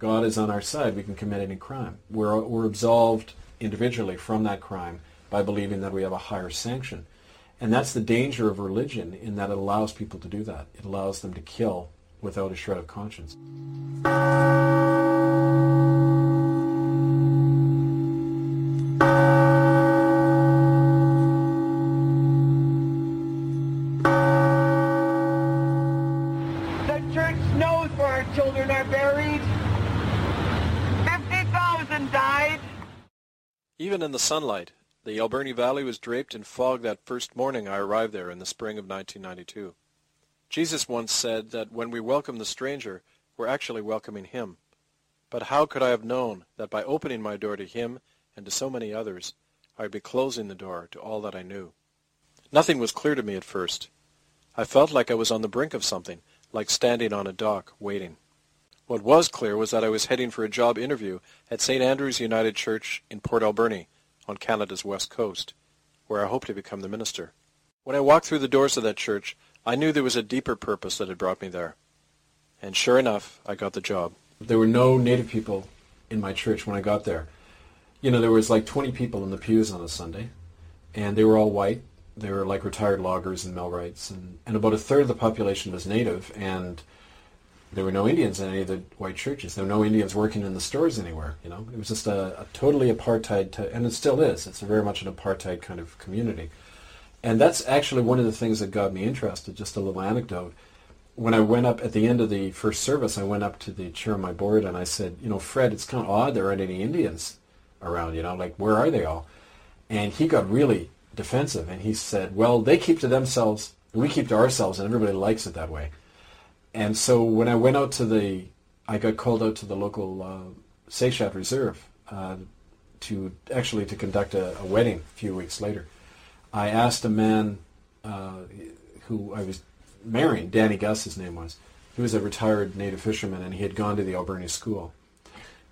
God is on our side, we can commit any crime. We're, we're absolved individually from that crime by believing that we have a higher sanction. And that's the danger of religion in that it allows people to do that. It allows them to kill without a shred of conscience. Even in the sunlight, the Alberni Valley was draped in fog that first morning I arrived there in the spring of 1992. Jesus once said that when we welcome the stranger, we're actually welcoming him. But how could I have known that by opening my door to him and to so many others, I would be closing the door to all that I knew? Nothing was clear to me at first. I felt like I was on the brink of something, like standing on a dock, waiting. What was clear was that I was heading for a job interview at St. Andrew's United Church in Port Alberni, on Canada's west coast, where I hoped to become the minister. When I walked through the doors of that church, I knew there was a deeper purpose that had brought me there. And sure enough, I got the job. There were no native people in my church when I got there. You know, there was like 20 people in the pews on a Sunday, and they were all white. They were like retired loggers and millwrights, and, and about a third of the population was native, and there were no Indians in any of the white churches. There were no Indians working in the stores anywhere. You know, it was just a, a totally apartheid, and it still is. It's very much an apartheid kind of community, and that's actually one of the things that got me interested. Just a little anecdote. When I went up at the end of the first service, I went up to the chair of my board and I said, you know, Fred, it's kind of odd there aren't any Indians around. You know, like where are they all? And he got really defensive and he said, well, they keep to themselves, we keep to ourselves, and everybody likes it that way. And so when I went out to the, I got called out to the local uh, Reserve uh, to actually to conduct a, a, wedding a few weeks later. I asked a man uh, who I was marrying, Danny Gus, his name was. He was a retired native fisherman, and he had gone to the Alberni school.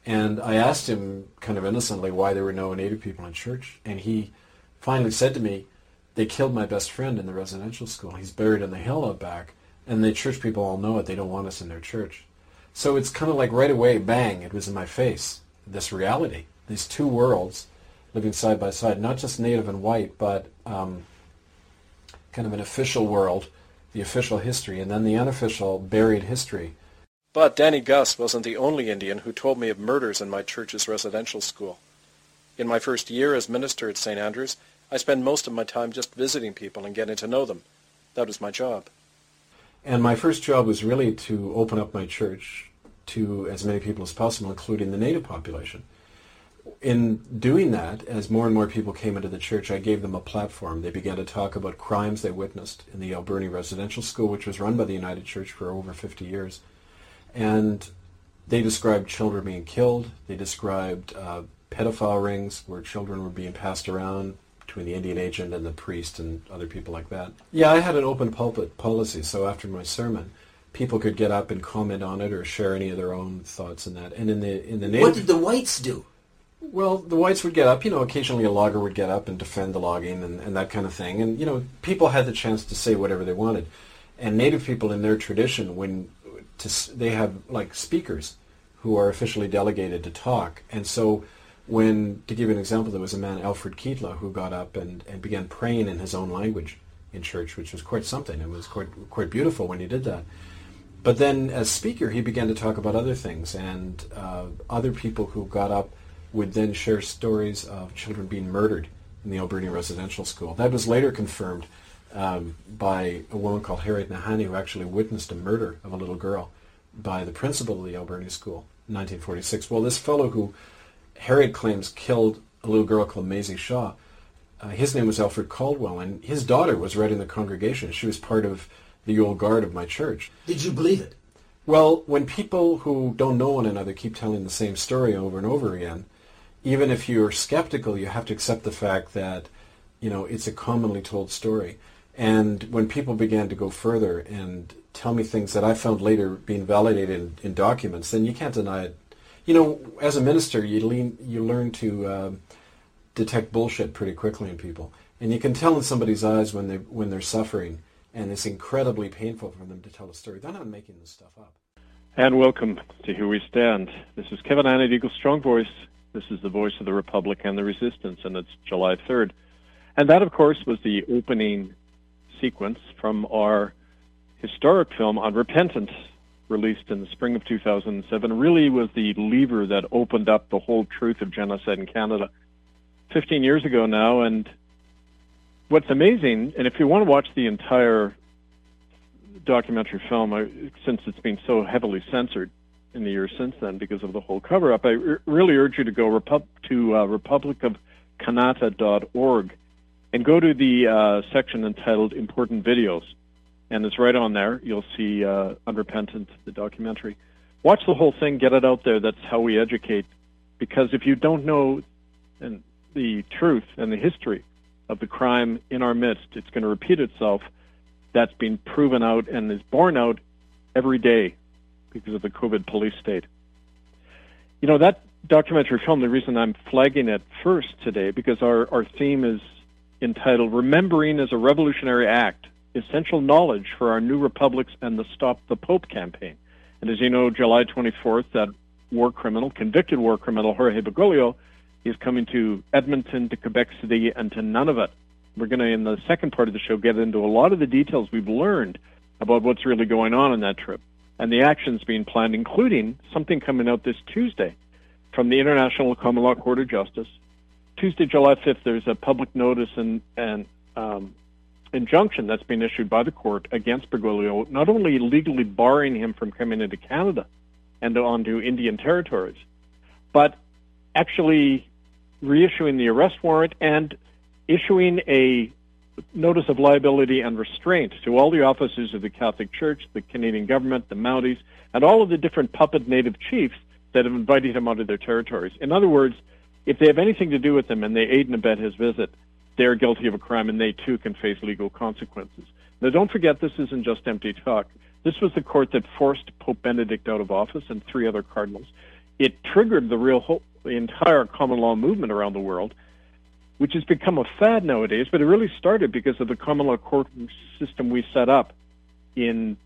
And I asked him kind of innocently why there were no native people in church, and he finally said to me, "They killed my best friend in the residential school. He's buried in the hill out back." And the church people all know it. They don't want us in their church. So it's kind of like right away, bang, it was in my face, this reality, these two worlds living side by side, not just native and white, but um, kind of an official world, the official history, and then the unofficial buried history. But Danny Gus wasn't the only Indian who told me of murders in my church's residential school. In my first year as minister at St. Andrews, I spent most of my time just visiting people and getting to know them. That was my job. And my first job was really to open up my church to as many people as possible, including the native population. In doing that, as more and more people came into the church, I gave them a platform. They began to talk about crimes they witnessed in the Alberni Residential School, which was run by the United Church for over 50 years. And they described children being killed. They described uh, pedophile rings where children were being passed around, between the Indian agent and the priest and other people like that. Yeah, I had an open pulpit policy, so after my sermon, people could get up and comment on it or share any of their own thoughts in that. And in the in the native, what did the whites do? Well, the whites would get up. You know, occasionally a logger would get up and defend the logging and, and that kind of thing. And you know, people had the chance to say whatever they wanted. And native people in their tradition, when to, they have like speakers who are officially delegated to talk, and so when, to give an example, there was a man, Alfred Kietla, who got up and, and began praying in his own language in church, which was quite something. It was quite, quite beautiful when he did that. But then as speaker, he began to talk about other things, and uh, other people who got up would then share stories of children being murdered in the Alberni residential school. That was later confirmed um, by a woman called Harriet Nahanee, who actually witnessed a murder of a little girl by the principal of the Alberni school in 1946. Well, this fellow who Harriet claims killed a little girl called Maisie Shaw. Uh, his name was Alfred Caldwell, and his daughter was right in the congregation. She was part of the old guard of my church. Did you believe it? Well, when people who don't know one another keep telling the same story over and over again, even if you're skeptical, you have to accept the fact that, you know, it's a commonly told story. And when people began to go further and tell me things that I found later being validated in, in documents, then you can't deny it you know, as a minister, you lean, you learn to uh, detect bullshit pretty quickly in people, and you can tell in somebody's eyes when they when they're suffering, and it's incredibly painful for them to tell a story. They're not making this stuff up. And welcome to Here We Stand. This is Kevin Annett, Eagle Strong Voice. This is the voice of the Republic and the Resistance, and it's July 3rd. And that, of course, was the opening sequence from our historic film Unrepentant, released in the spring of 2007. Really was the lever that opened up the whole truth of genocide in Canada 15 years ago now. And what's amazing, and if you want to watch the entire documentary film, since it's been so heavily censored in the years since then because of the whole cover up, I r- really urge you to go to uh, republicofcanada.org and go to the uh, section entitled Important Videos. And it's right on there. You'll see uh, Unrepentant, the documentary. Watch the whole thing, get it out there. That's how we educate. Because if you don't know and the truth and the history of the crime in our midst, it's going to repeat itself that's been proven out and is borne out every day because of the COVID police state. You know, that documentary film, the reason I'm flagging it first today, because our, our theme is entitled Remembering as a Revolutionary Act Essential Knowledge for Our New Republics and the Stop the Pope campaign. And as you know, July 24th, that war criminal, convicted war criminal Jorge Bergoglio, is coming to Edmonton, to Quebec City, and to Nunavut we're going to, in the second part of the show, get into a lot of the details we've learned about what's really going on in that trip and the actions being planned, including something coming out this Tuesday from the International Common Law Court of Justice. Tuesday, July 5th, there's a public notice and, and um, injunction that's been issued by the court against Bergoglio, not only legally barring him from coming into Canada and onto Indian territories, but actually reissuing the arrest warrant and issuing a notice of liability and restraint to all the officers of the Catholic Church, the Canadian government, the Mounties, and all of the different puppet native chiefs that have invited him onto their territories. In other words, if they have anything to do with him and they aid and abet his visit, they're guilty of a crime and they too can face legal consequences. Now, don't forget, this isn't just empty talk. This was the court that forced Pope Benedict out of office and three other cardinals. It triggered the real whole, the entire common law movement around the world which has become a fad nowadays, but it really started because of the common law court system we set up in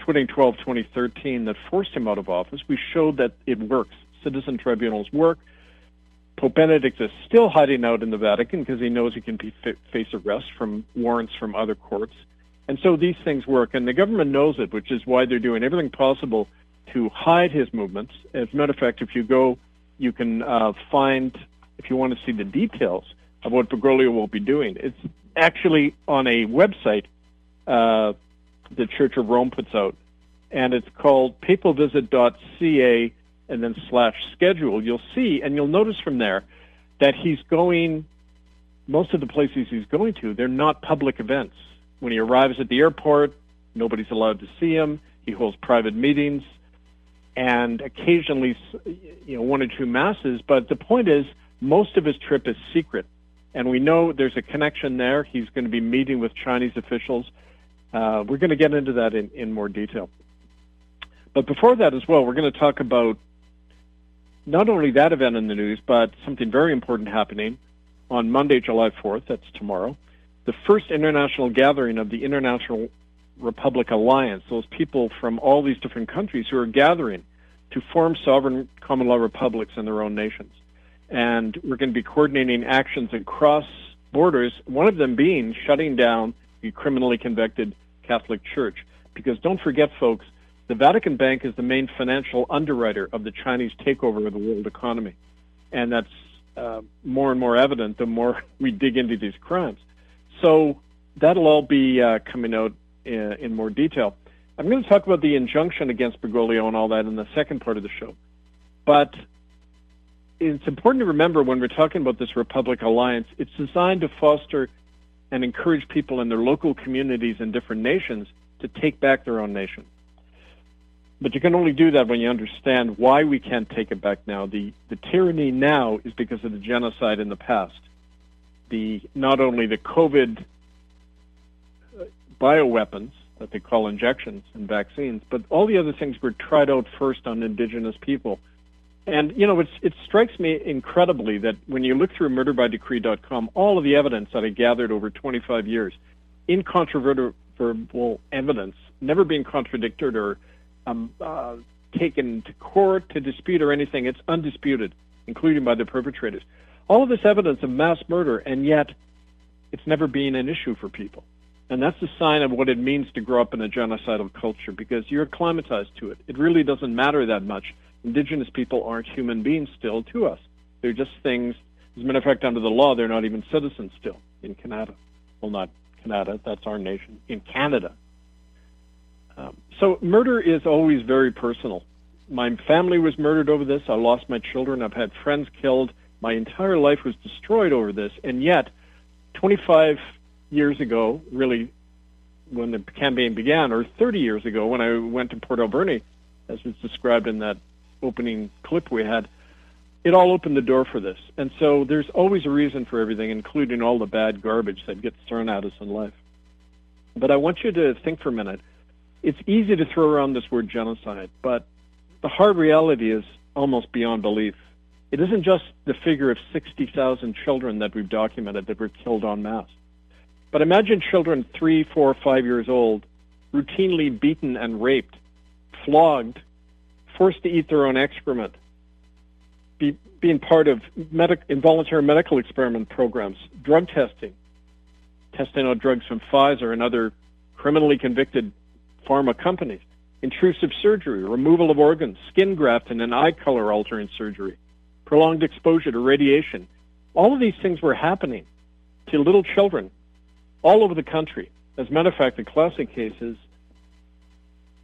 2012, 2013 that forced him out of office. We showed that it works. Citizen tribunals work. Pope Benedict is still hiding out in the Vatican because he knows he can be, face arrest from warrants from other courts. And so these things work, and the government knows it, which is why they're doing everything possible to hide his movements. As a matter of fact, if you go, you can uh, find, if you want to see the details, of what Bergoglio will be doing. It's actually on a website uh, the Church of Rome puts out, and it's called papalvisit.ca and then slash schedule. You'll see, and you'll notice from there that he's going, most of the places he's going to, they're not public events. When he arrives at the airport, nobody's allowed to see him. He holds private meetings and occasionally, you know, one or two masses. But the point is, most of his trip is secret and we know there's a connection there. He's going to be meeting with Chinese officials. Uh, we're going to get into that in, in more detail. But before that as well, we're going to talk about not only that event in the news, but something very important happening on Monday, July 4th, that's tomorrow, the first international gathering of the International Republic Alliance, those people from all these different countries who are gathering to form sovereign common law republics in their own nations and we're going to be coordinating actions across borders, one of them being shutting down the criminally convicted Catholic Church. Because don't forget, folks, the Vatican Bank is the main financial underwriter of the Chinese takeover of the world economy. And that's uh, more and more evident the more we dig into these crimes. So that'll all be uh, coming out in, in more detail. I'm going to talk about the injunction against Bergoglio and all that in the second part of the show. But it's important to remember when we're talking about this Republic Alliance, it's designed to foster and encourage people in their local communities and different nations to take back their own nation. But you can only do that when you understand why we can't take it back now. The, the tyranny now is because of the genocide in the past. The, not only the COVID uh, bioweapons that they call injections and vaccines, but all the other things were tried out first on indigenous people and, you know, it strikes me incredibly that when you look through murderbydecree.com, all of the evidence that I gathered over 25 years, incontrovertible evidence, never being contradicted or um, uh, taken to court to dispute or anything. It's undisputed, including by the perpetrators. All of this evidence of mass murder, and yet it's never been an issue for people. And that's a sign of what it means to grow up in a genocidal culture because you're acclimatized to it. It really doesn't matter that much. Indigenous people aren't human beings still to us. They're just things. As a matter of fact, under the law, they're not even citizens still in Canada. Well, not Canada, that's our nation. In Canada. Um, so murder is always very personal. My family was murdered over this. I lost my children. I've had friends killed. My entire life was destroyed over this. And yet, 25 years ago, really, when the campaign began, or 30 years ago, when I went to Port Alberni, as was described in that opening clip we had, it all opened the door for this. And so there's always a reason for everything, including all the bad garbage that gets thrown at us in life. But I want you to think for a minute. It's easy to throw around this word genocide, but the hard reality is almost beyond belief. It isn't just the figure of 60,000 children that we've documented that were killed en masse. But imagine children three, four, five years old, routinely beaten and raped, flogged, forced to eat their own excrement, be, being part of medic, involuntary medical experiment programs, drug testing, testing out drugs from Pfizer and other criminally convicted pharma companies, intrusive surgery, removal of organs, skin grafting and eye color altering surgery, prolonged exposure to radiation. All of these things were happening to little children all over the country. As a matter of fact, the classic cases,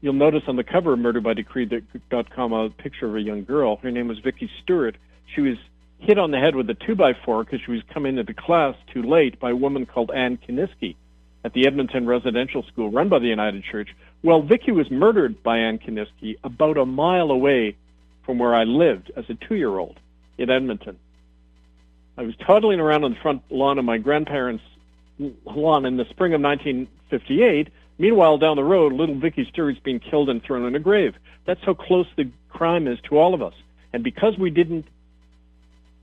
you'll notice on the cover of murderbydecree.com a picture of a young girl. Her name was Vicky Stewart. She was hit on the head with a two by four because she was coming into class too late by a woman called Ann Kiniski at the Edmonton Residential School run by the United Church. Well, Vicky was murdered by Ann Kiniski about a mile away from where I lived as a two year old in Edmonton. I was toddling around on the front lawn of my grandparents' lawn in the spring of 1958. Meanwhile, down the road, little Vicky Stewart's being killed and thrown in a grave. That's how close the crime is to all of us. And because we didn't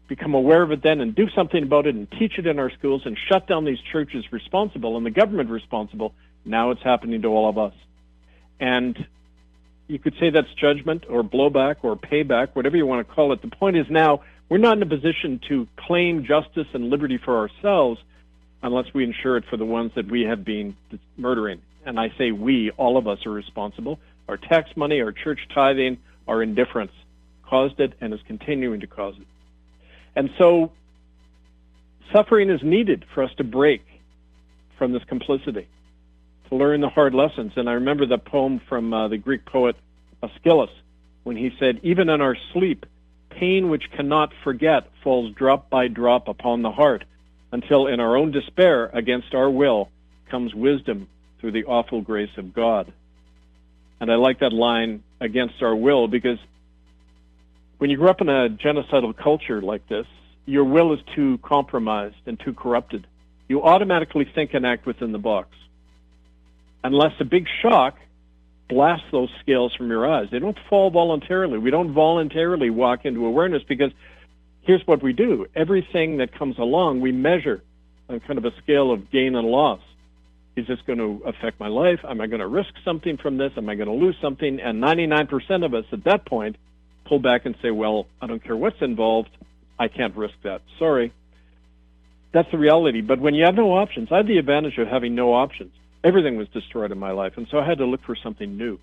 become aware of it then and do something about it and teach it in our schools and shut down these churches responsible and the government responsible, now it's happening to all of us. And you could say that's judgment or blowback or payback, whatever you want to call it. The point is now we're not in a position to claim justice and liberty for ourselves unless we ensure it for the ones that we have been murdering. And I say we, all of us are responsible. Our tax money, our church tithing, our indifference caused it and is continuing to cause it. And so suffering is needed for us to break from this complicity, learn the hard lessons. And I remember the poem from uh, the Greek poet Aeschylus when he said, Even in our sleep, pain which cannot forget falls drop by drop upon the heart until in our own despair against our will comes wisdom through the awful grace of God. And I like that line against our will because when you grow up in a genocidal culture like this, your will is too compromised and too corrupted. You automatically think and act within the box. Unless a big shock blasts those scales from your eyes. They don't fall voluntarily. We don't voluntarily walk into awareness because here's what we do. Everything that comes along, we measure on kind of a scale of gain and loss. Is this going to affect my life? Am I going to risk something from this? Am I going to lose something? And 99% of us at that point pull back and say, well, I don't care what's involved. I can't risk that. Sorry. That's the reality. But when you have no options, I had the advantage of having no options. Everything was destroyed in my life. And so I had to look for something new.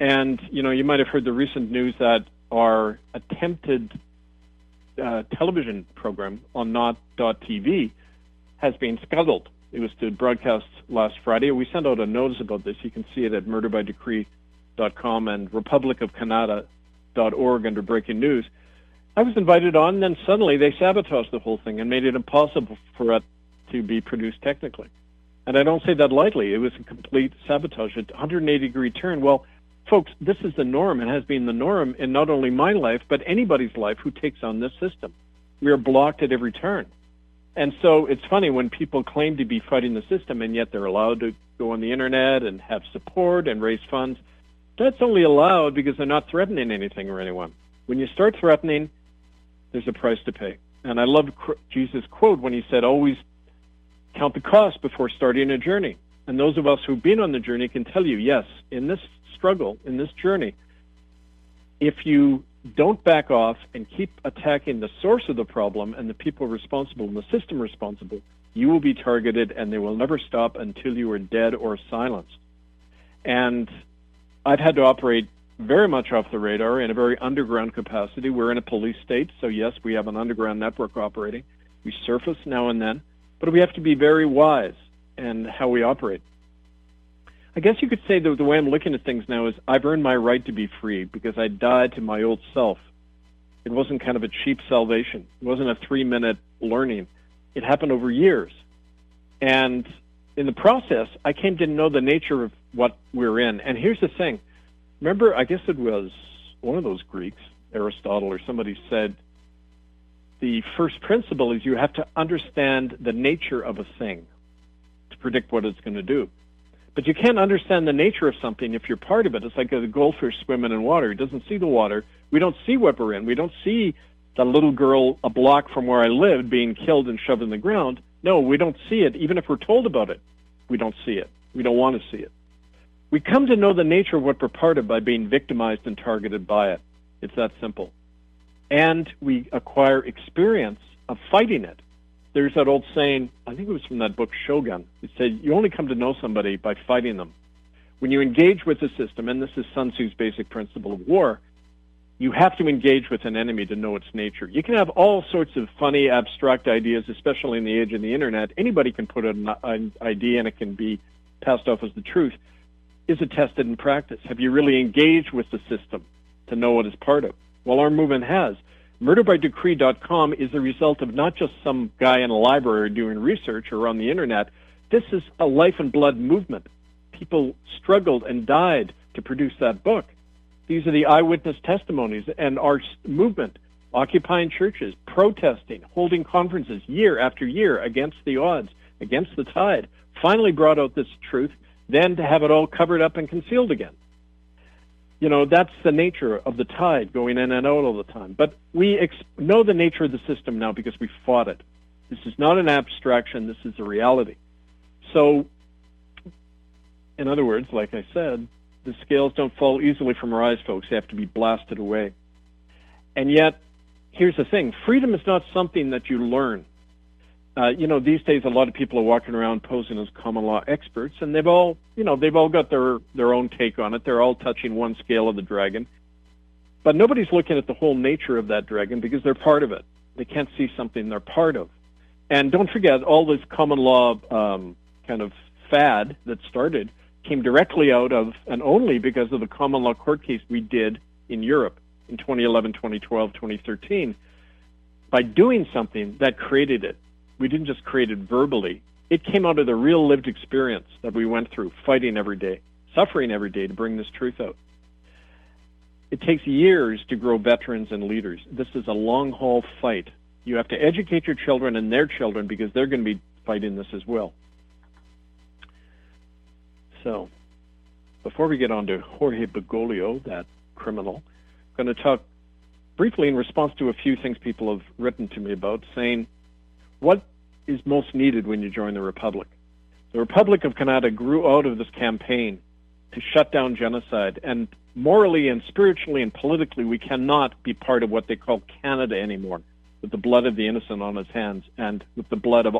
And, you know, you might have heard the recent news that our attempted uh, television program on not.tv has been scuttled. It was to broadcast last Friday. We sent out a notice about this. You can see it at murderbydecree.com and republicofcanada.org under breaking news. I was invited on, and then suddenly they sabotaged the whole thing and made it impossible for it to be produced technically. And I don't say that lightly. It was a complete sabotage, a 180 degree turn. Well, folks, this is the norm and has been the norm in not only my life, but anybody's life who takes on this system. We are blocked at every turn. And so it's funny when people claim to be fighting the system and yet they're allowed to go on the internet and have support and raise funds. That's only allowed because they're not threatening anything or anyone. When you start threatening, there's a price to pay. And I love Jesus' quote when he said, always count the cost before starting a journey. And those of us who've been on the journey can tell you, yes, in this struggle, in this journey, if you don't back off and keep attacking the source of the problem and the people responsible and the system responsible, you will be targeted and they will never stop until you are dead or silenced. And I've had to operate very much off the radar in a very underground capacity. We're in a police state, so yes, we have an underground network operating. We surface now and then, but we have to be very wise in how we operate. I guess you could say that the way I'm looking at things now is I've earned my right to be free because I died to my old self. It wasn't kind of a cheap salvation. It wasn't a three minute learning. It happened over years. And in the process, I came to know the nature of what we're in. And here's the thing. Remember, I guess it was one of those Greeks, Aristotle or somebody said, the first principle is you have to understand the nature of a thing to predict what it's going to do. But you can't understand the nature of something if you're part of it. It's like a goldfish swimming in water. He doesn't see the water. We don't see what we're in. We don't see the little girl a block from where I lived being killed and shoved in the ground. No, we don't see it. Even if we're told about it, we don't see it. We don't want to see it. We come to know the nature of what we're part of by being victimized and targeted by it. It's that simple. And we acquire experience of fighting it there's that old saying, I think it was from that book Shogun. It said, you only come to know somebody by fighting them. When you engage with the system, and this is Sun Tzu's basic principle of war, you have to engage with an enemy to know its nature. You can have all sorts of funny, abstract ideas, especially in the age of the internet. Anybody can put an, an idea and it can be passed off as the truth. Is it tested in practice? Have you really engaged with the system to know what it's part of? Well, our movement has. MurderByDecree.com is the result of not just some guy in a library doing research or on the internet. This is a life and blood movement. People struggled and died to produce that book. These are the eyewitness testimonies and our movement, occupying churches, protesting, holding conferences year after year against the odds, against the tide, finally brought out this truth, then to have it all covered up and concealed again you know, that's the nature of the tide going in and out all the time. But we ex- know the nature of the system now because we fought it. This is not an abstraction, this is a reality. So, in other words, like I said, the scales don't fall easily from our eyes, folks. They have to be blasted away. And yet, here's the thing freedom is not something that you learn uh, you know, these days a lot of people are walking around posing as common law experts, and they've all, you know, they've all got their their own take on it. They're all touching one scale of the dragon, but nobody's looking at the whole nature of that dragon because they're part of it. They can't see something they're part of. And don't forget, all this common law um, kind of fad that started came directly out of and only because of the common law court case we did in Europe in 2011, 2012, 2013. By doing something that created it, we didn't just create it verbally. It came out of the real lived experience that we went through, fighting every day, suffering every day to bring this truth out. It takes years to grow veterans and leaders. This is a long haul fight. You have to educate your children and their children because they're going to be fighting this as well. So, before we get on to Jorge Bergoglio, that criminal, I'm going to talk briefly in response to a few things people have written to me about, saying what is most needed when you join the Republic? The Republic of Canada grew out of this campaign to shut down genocide, and morally and spiritually and politically, we cannot be part of what they call Canada anymore, with the blood of the innocent on its hands and with the blood of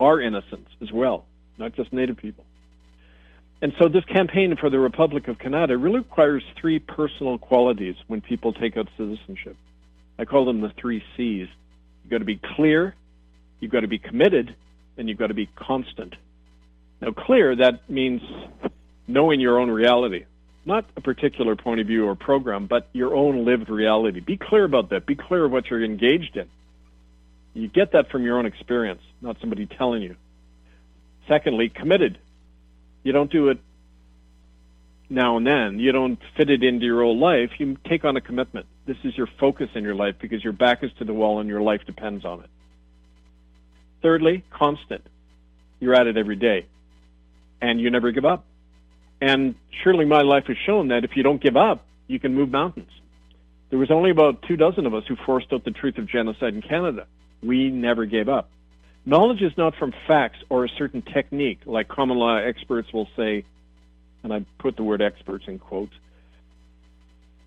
our innocents as well, not just Native people. And so this campaign for the Republic of Canada really requires three personal qualities when people take out citizenship. I call them the three C's. You've got to be clear, You've got to be committed and you've got to be constant. Now, clear, that means knowing your own reality, not a particular point of view or program, but your own lived reality. Be clear about that. Be clear of what you're engaged in. You get that from your own experience, not somebody telling you. Secondly, committed. You don't do it now and then. You don't fit it into your old life. You take on a commitment. This is your focus in your life because your back is to the wall and your life depends on it. Thirdly, constant. You're at it every day, and you never give up. And surely my life has shown that if you don't give up, you can move mountains. There was only about two dozen of us who forced out the truth of genocide in Canada. We never gave up. Knowledge is not from facts or a certain technique, like common law experts will say, and I put the word experts in quotes.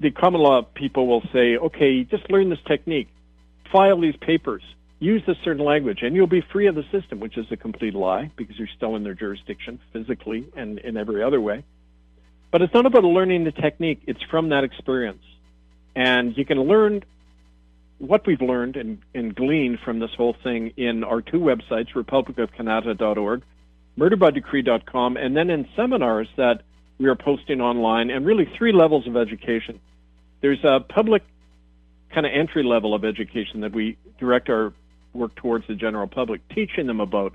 the common law people will say, okay, just learn this technique, file these papers, use this certain language, and you'll be free of the system, which is a complete lie because you're still in their jurisdiction physically and in every other way. But it's not about learning the technique, it's from that experience. And you can learn what we've learned and, and gleaned from this whole thing in our two websites, republicofcanada.org, murderbydecree.com, and then in seminars that we are posting online, and really three levels of education. There's a public kind of entry level of education that we direct our work towards the general public, teaching them about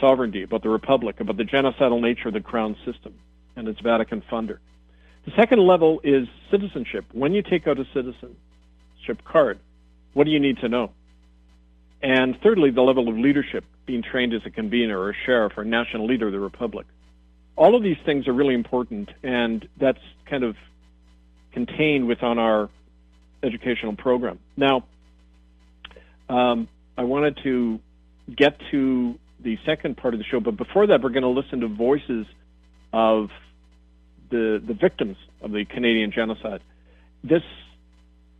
sovereignty, about the republic, about the genocidal nature of the crown system and its Vatican funder. The second level is citizenship. When you take out a citizenship card, what do you need to know? And thirdly, the level of leadership, being trained as a convener or a sheriff or a national leader of the republic. All of these things are really important, and that's kind of contained within our educational program. Now, um, I wanted to get to the second part of the show, but before that, we're going to listen to voices of the the victims of the Canadian genocide. This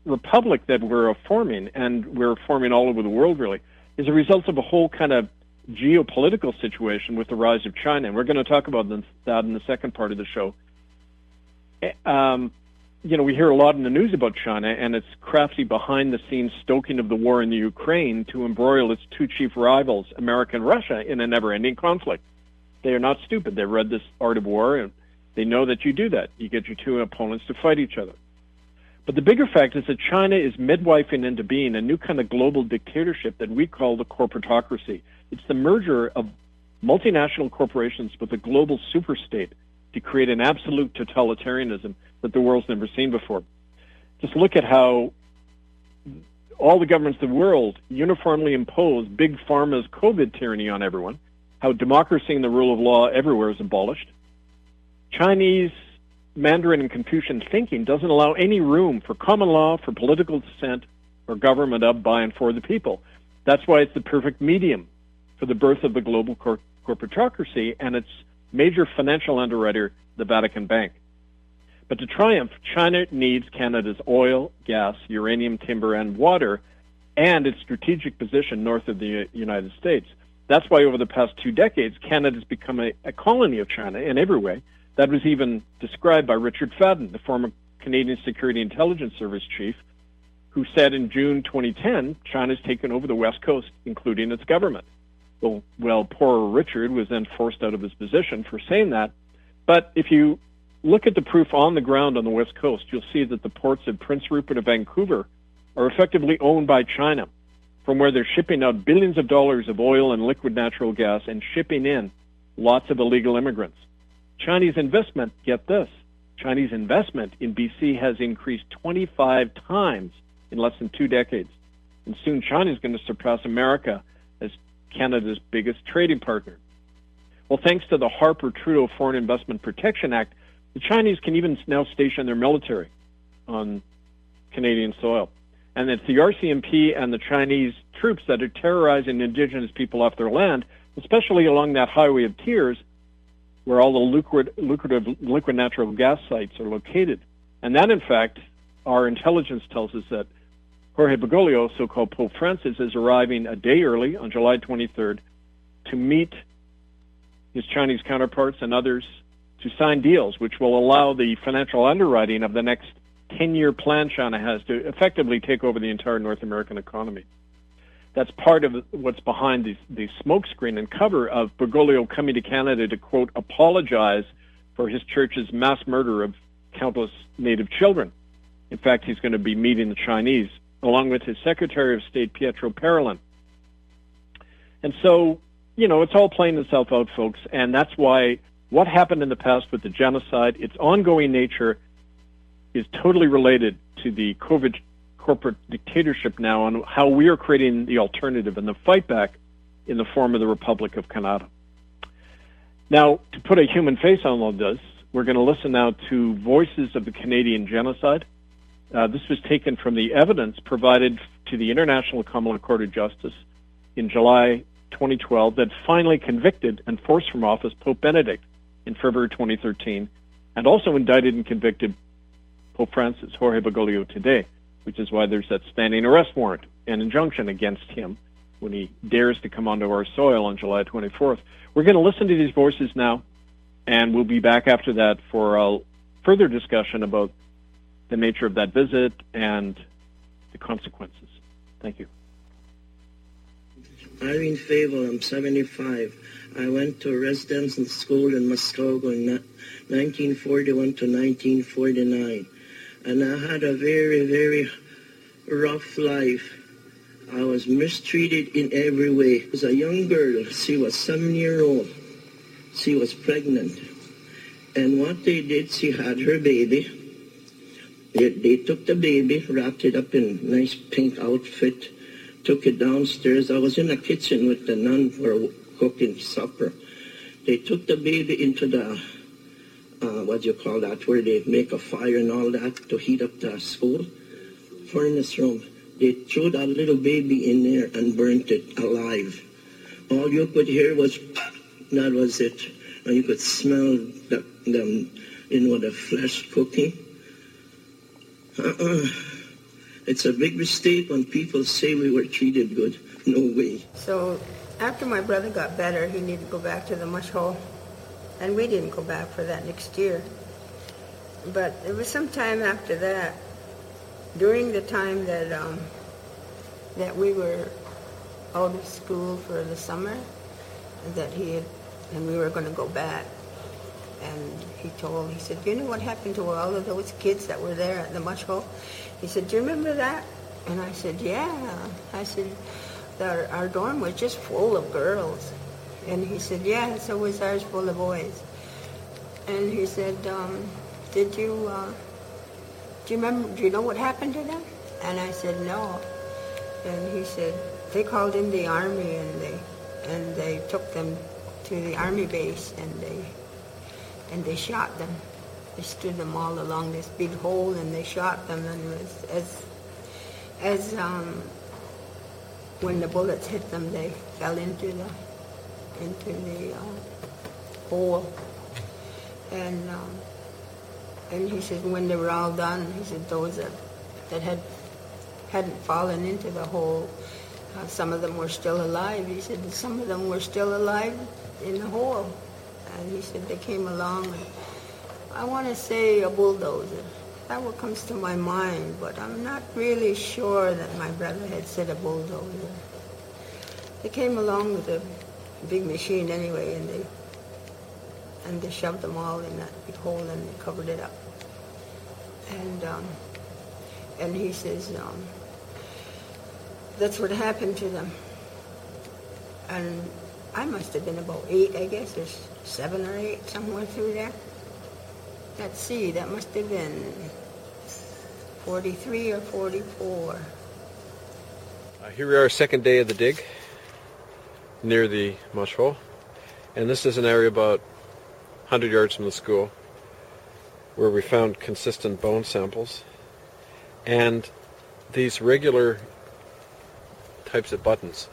republic that we're forming, and we're forming all over the world, really, is a result of a whole kind of geopolitical situation with the rise of China, and we're going to talk about that in the second part of the show. Eh, um, you know, we hear a lot in the news about China and its crafty behind the scenes stoking of the war in the Ukraine to embroil its two chief rivals, America and Russia, in a never ending conflict. They are not stupid. They read this art of war and they know that you do that. You get your two opponents to fight each other. But the bigger fact is that China is midwifing into being a new kind of global dictatorship that we call the corporatocracy. It's the merger of multinational corporations with a global superstate to create an absolute totalitarianism that the world's never seen before. Just look at how all the governments of the world uniformly impose big pharma's COVID tyranny on everyone, how democracy and the rule of law everywhere is abolished. Chinese Mandarin and Confucian thinking doesn't allow any room for common law, for political dissent, or government of, by, and for the people. That's why it's the perfect medium for the birth of the global cor- corporatocracy and its major financial underwriter, the Vatican Bank. But to triumph, China needs Canada's oil, gas, uranium, timber, and water, and its strategic position north of the United States. That's why over the past two decades, Canada has become a, a colony of China in every way. That was even described by Richard Fadden, the former Canadian Security Intelligence Service chief, who said in June 2010, China's taken over the West Coast, including its government. Well, poor Richard was then forced out of his position for saying that. But if you look at the proof on the ground on the West Coast, you'll see that the ports of Prince Rupert and Vancouver are effectively owned by China, from where they're shipping out billions of dollars of oil and liquid natural gas and shipping in lots of illegal immigrants. Chinese investment, get this, Chinese investment in BC has increased 25 times in less than two decades. And soon China is going to surpass America Canada's biggest trading partner. Well, thanks to the Harper Trudeau Foreign Investment Protection Act, the Chinese can even now station their military on Canadian soil. And it's the RCMP and the Chinese troops that are terrorizing indigenous people off their land, especially along that highway of tears where all the lucrative, lucrative liquid natural gas sites are located. And that, in fact, our intelligence tells us that Jorge Bergoglio, so-called Pope Francis, is arriving a day early on July 23rd to meet his Chinese counterparts and others to sign deals which will allow the financial underwriting of the next 10-year plan China has to effectively take over the entire North American economy. That's part of what's behind the, the smokescreen and cover of Bergoglio coming to Canada to, quote, apologize for his church's mass murder of countless Native children. In fact, he's going to be meeting the Chinese along with his Secretary of State, Pietro Parolin. And so, you know, it's all playing itself out, folks, and that's why what happened in the past with the genocide, its ongoing nature, is totally related to the COVID corporate dictatorship now and how we are creating the alternative and the fight back in the form of the Republic of Canada. Now, to put a human face on all this, we're going to listen now to Voices of the Canadian Genocide. Uh, this was taken from the evidence provided to the International Common Court of Justice in July 2012 that finally convicted and forced from office Pope Benedict in February 2013, and also indicted and convicted Pope Francis, Jorge Bergoglio, today, which is why there's that standing arrest warrant and injunction against him when he dares to come onto our soil on July 24th. We're going to listen to these voices now, and we'll be back after that for a further discussion about the nature of that visit and the consequences. Thank you. Irene Favel, I'm 75. I went to a residential school in Muskogee in 1941 to 1949. And I had a very, very rough life. I was mistreated in every way. As a young girl, she was seven year old. She was pregnant. And what they did, she had her baby. They, they took the baby, wrapped it up in nice pink outfit, took it downstairs. I was in the kitchen with the nun for cooking supper. They took the baby into the, uh, what do you call that, where they make a fire and all that to heat up the school furnace room. They threw that little baby in there and burnt it alive. All you could hear was, that was it. And you could smell the, the you know, the flesh cooking. Uh-uh. It's a big mistake when people say we were treated good. No way. So after my brother got better, he needed to go back to the mush hole. And we didn't go back for that next year. But it was some time after that, during the time that um, that we were out of school for the summer, that he had, and we were going to go back. And he told, he said, Do you know what happened to all of those kids that were there at the mush hole? He said, do you remember that? And I said, yeah. I said, our, our dorm was just full of girls. And he said, yeah, so was ours full of boys. And he said, um, did you, uh, do you remember, do you know what happened to them? And I said, no. And he said, they called in the army and they, and they took them to the army base and they, and they shot them. They stood them all along this big hole and they shot them and was as, as, um, when the bullets hit them, they fell into the, into the, uh, hole. And, um, and he said when they were all done, he said those that, that had hadn't fallen into the hole, uh, some of them were still alive. He said some of them were still alive in the hole. And he said they came along. And I want to say a bulldozer. That what comes to my mind, but I'm not really sure that my brother had said a bulldozer. They came along with a big machine anyway, and they and they shoved them all in that big hole and they covered it up. And um, and he says um, that's what happened to them. And I must have been about eight, I guess, or seven or eight, somewhere through there. Let's see, that must have been 43 or 44. Uh, here we are, second day of the dig near the mush hole. And this is an area about 100 yards from the school where we found consistent bone samples and these regular types of buttons,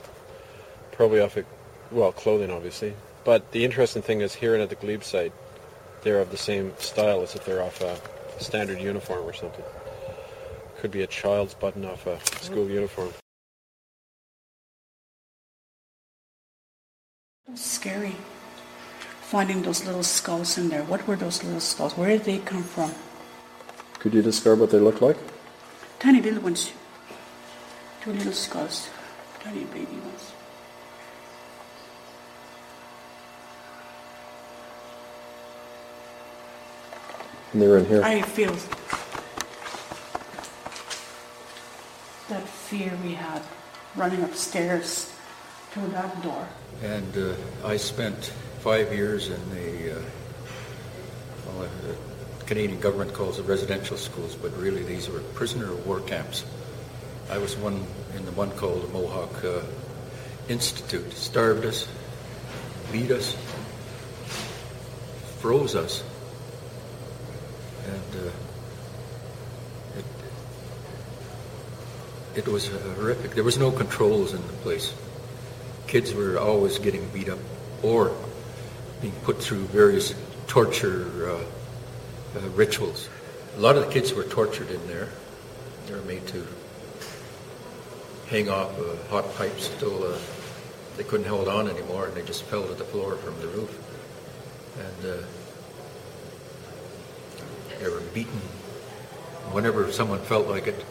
probably off of, well, clothing obviously. But the interesting thing is here at the glebe site, they're of the same style as if they're off a standard uniform or something. Could be a child's button off a school mm-hmm. uniform. Scary. Finding those little skulls in there. What were those little skulls? Where did they come from? Could you describe what they look like? Tiny little ones. Two little skulls. Tiny baby ones. And they were in here. I feel that fear we had running upstairs to that door. And uh, I spent five years in the, uh, well, uh, the Canadian government calls it residential schools, but really these were prisoner of war camps. I was one in the one called the Mohawk uh, Institute. Starved us, beat us, froze us, and uh, it, it was horrific. There was no controls in the place. Kids were always getting beat up or being put through various torture uh, uh, rituals. a lot of the kids were tortured in there. They were made to hang off uh, hot pipes until uh, they couldn't hold on anymore and they just fell to the floor from the roof. And uh, they were beaten whenever someone felt like it.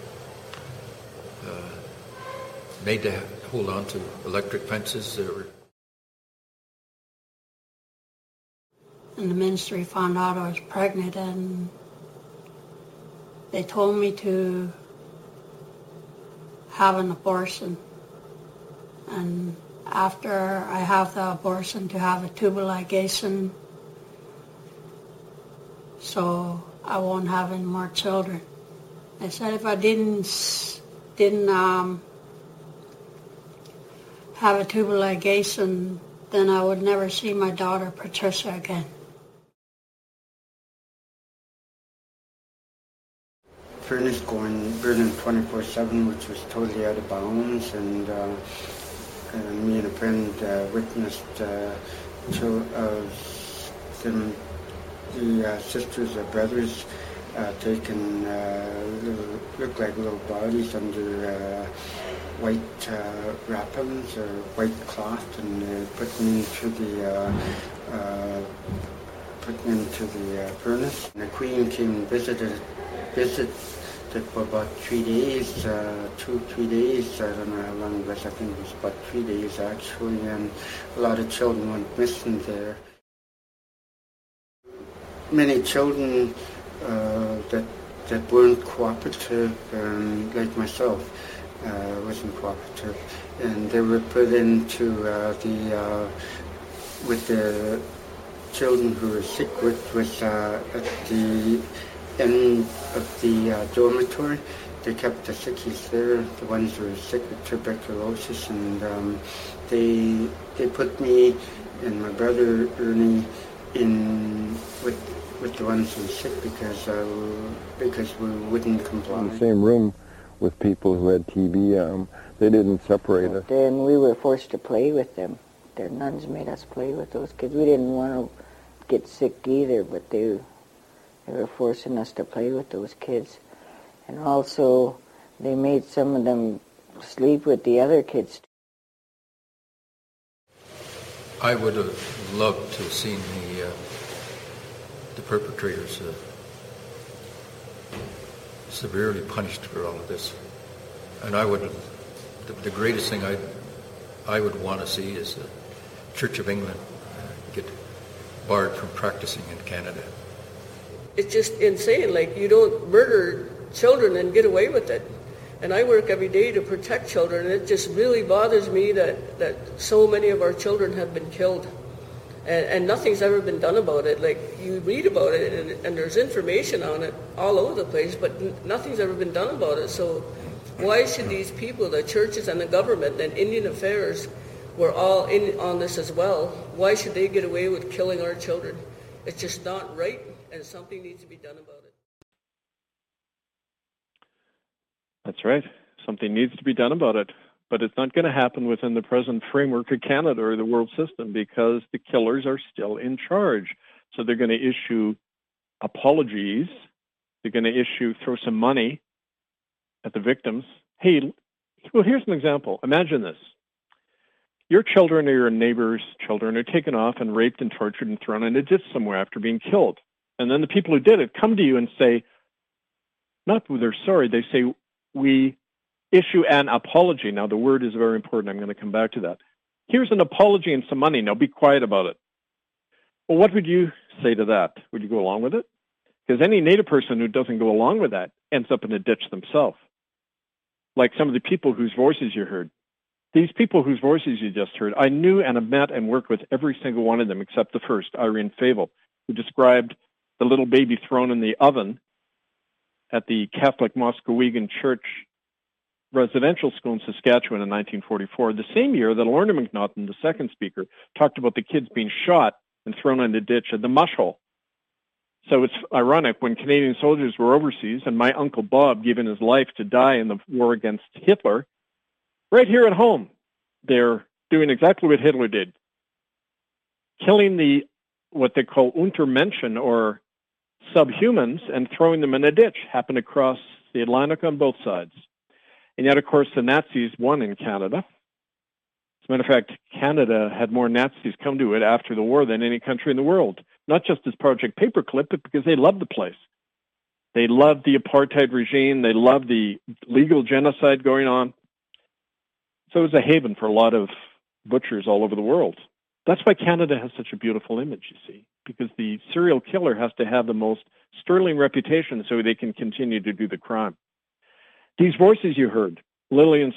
Uh, made to hold on to electric fences. Were... And the ministry found out I was pregnant and they told me to have an abortion. And after I have the abortion to have a tubal ligation so I won't have any more children. I said if I didn't didn't um, have a tubal ligation, then I would never see my daughter Patricia again. furnace going burning 24/7, which was totally out of bounds, and uh, uh, me and a friend uh, witnessed uh, two of them, the uh, sisters or brothers uh, taking little, uh, look like little bodies under uh, white uh, wrappings or white cloth and putting into the putting into the furnace. And the Queen came and visited visit for about three days, uh, two, three days. I don't know how long it was. I think it was about three days actually, and a lot of children went missing there. Many children uh, that that weren't cooperative, um, like myself, uh, wasn't cooperative, and they were put into uh, the with the children who were sick with was at the end of the dormitory. They kept the sickies there, the ones who were sick with tuberculosis, and um, they they put me and my brother Ernie in with with the ones who were sick because uh, because we wouldn't comply. In the same room with people who had TB, um, they didn't separate us. Then we were forced to play with them. Their nuns made us play with those kids. We didn't want to get sick either, but they they were forcing us to play with those kids. And also, they made some of them sleep with the other kids. I would have loved to have seen the, the perpetrators uh, severely punished for all of this. And I would, the, the greatest thing I, I would want to see is the Church of England uh, get barred from practicing in Canada it's just insane. Like you don't murder children and get away with it. And I work every day to protect children, and it just really bothers me that, that so many of our children have been killed. And, and nothing's ever been done about it. Like, you read about it, and, and there's information on it all over the place, but n- nothing's ever been done about it. So why should these people, the churches and the government and Indian Affairs, were all in on this as well, why should they get away with killing our children? It's just not right and something needs to be done about it. That's right. Something needs to be done about it. But it's not going to happen within the present framework of Canada or the world system because the killers are still in charge. So they're going to issue apologies. They're going to issue, throw some money at the victims. Hey, well, here's an example. Imagine this. Your children or your neighbor's children are taken off and raped and tortured and thrown in a ditch somewhere after being killed. And then the people who did it come to you and say, not they're sorry, they say, we issue an apology. Now, the word is very important. I'm going to come back to that. Here's an apology and some money. Now, be quiet about it. Well, what would you say to that? Would you go along with it? Because any Native person who doesn't go along with that ends up in a ditch themselves. Like some of the people whose voices you heard. These people whose voices you just heard, I knew and have met and worked with every single one of them except the first, Irene Favel, who described the little baby thrown in the oven at the Catholic Muscowequan Church residential school in Saskatchewan in 1944, the same year that Lorna McNaughton, the second speaker, talked about the kids being shot and thrown in the ditch at the mush hole. So it's ironic when Canadian soldiers were overseas and my uncle Bob given his life to die in the war against Hitler, right here at home, they're doing exactly what Hitler did, killing the what they call Untermenschen or subhumans and throwing them in a ditch. Happened across the Atlantic on both sides. And yet, of course, the Nazis won in Canada. As a matter of fact, Canada had more Nazis come to it after the war than any country in the world. Not just as Project Paperclip, but because they loved the place. They loved the apartheid regime. They loved the legal genocide going on. So it was a haven for a lot of butchers all over the world. That's why Canada has such a beautiful image, you see, because the serial killer has to have the most sterling reputation so they can continue to do the crime. These voices you heard, Lillian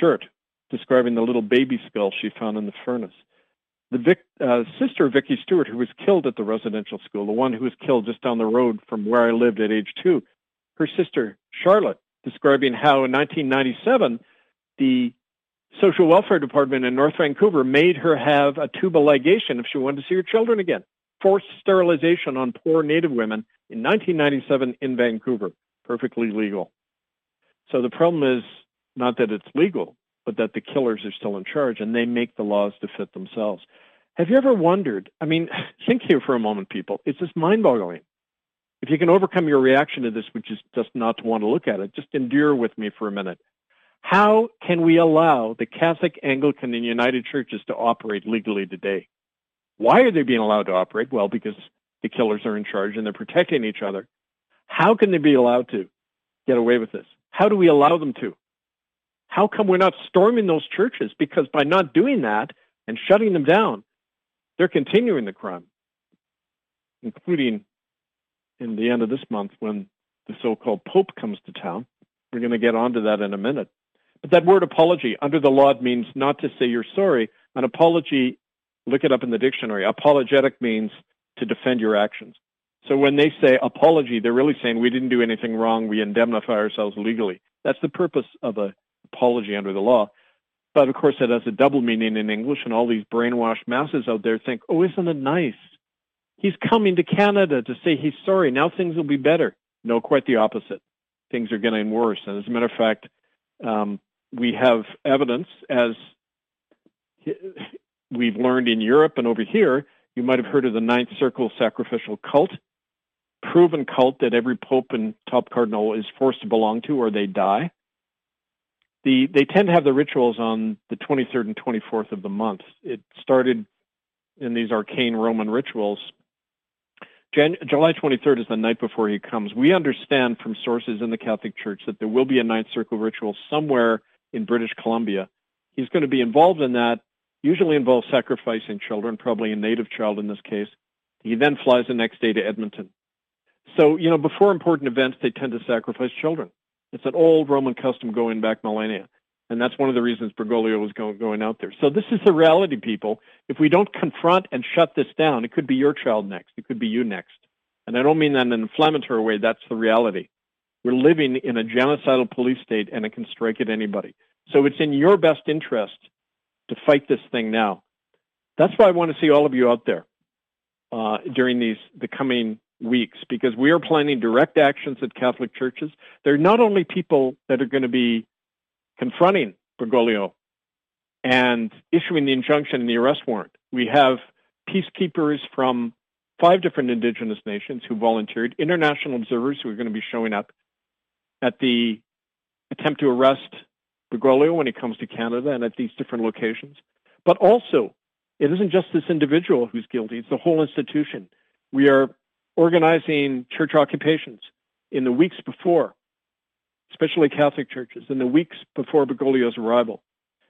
Shirt describing the little baby skull she found in the furnace. The Vic, uh, sister of Vicky Stewart, who was killed at the residential school, the one who was killed just down the road from where I lived at age two, her sister Charlotte describing how in 1997 the social welfare department in North Vancouver made her have a tubal ligation if she wanted to see her children again. Forced sterilization on poor Native women in 1997 in Vancouver, perfectly legal. So the problem is not that it's legal, but that the killers are still in charge and they make the laws to fit themselves. Have you ever wondered? I mean, think here for a moment, people. It's just mind boggling. If you can overcome your reaction to this, which is just not to want to look at it, just endure with me for a minute. How can we allow the Catholic, Anglican, and United Churches to operate legally today? Why are they being allowed to operate? Well, because the killers are in charge and they're protecting each other. How can they be allowed to get away with this? How do we allow them to? How come we're not storming those churches? Because by not doing that and shutting them down, they're continuing the crime, including in the end of this month when the so-called Pope comes to town. We're going to get onto that in a minute. But that word apology under the law means not to say you're sorry. An apology, look it up in the dictionary. Apologetic means to defend your actions. So when they say apology, they're really saying we didn't do anything wrong. We indemnify ourselves legally. That's the purpose of a apology under the law. But of course, it has a double meaning in English, and all these brainwashed masses out there think, oh, isn't it nice? He's coming to Canada to say he's sorry. Now things will be better. No, quite the opposite. Things are getting worse. And as a matter of fact, um, we have evidence, as we've learned in Europe and over here, you might have heard of the Ninth Circle sacrificial cult, proven cult that every pope and top cardinal is forced to belong to or they die. The, they tend to have the rituals on the 23rd and 24th of the month. It started in these arcane Roman rituals. Jan- July 23rd is the night before he comes. We understand from sources in the Catholic Church that there will be a Ninth Circle ritual somewhere in British Columbia. He's going to be involved in that, usually involves sacrificing children, probably a native child in this case. He then flies the next day to Edmonton. So, you know, before important events, they tend to sacrifice children. It's an old Roman custom going back millennia. And that's one of the reasons Bergoglio was going, going out there. So this is the reality, people. If we don't confront and shut this down, it could be your child next. It could be you next. And I don't mean that in an inflammatory way. That's the reality. We're living in a genocidal police state and it can strike at anybody. So it's in your best interest to fight this thing now. That's why I want to see all of you out there uh, during these the coming weeks because we are planning direct actions at Catholic churches. There are not only people that are going to be confronting Bergoglio and issuing the injunction and the arrest warrant. We have peacekeepers from five different indigenous nations who volunteered, international observers who are going to be showing up at the attempt to arrest Bergoglio when he comes to Canada and at these different locations. But also, it isn't just this individual who's guilty, it's the whole institution. We are organizing church occupations in the weeks before, especially Catholic churches, in the weeks before Bergoglio's arrival.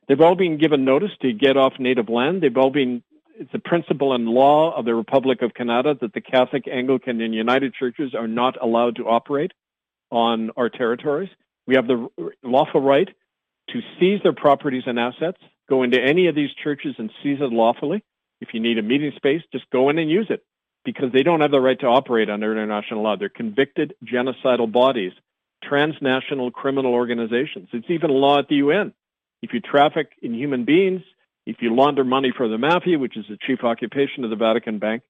They've all been given notice to get off native land. They've all been, it's a principle and law of the Republic of Canada that the Catholic, Anglican, and United churches are not allowed to operate on our territories. We have the lawful right to seize their properties and assets, go into any of these churches and seize it lawfully. If you need a meeting space, just go in and use it because they don't have the right to operate under international law. They're convicted genocidal bodies, transnational criminal organizations. It's even a law at the UN. If you traffic in human beings, if you launder money for the mafia, which is the chief occupation of the Vatican Bank,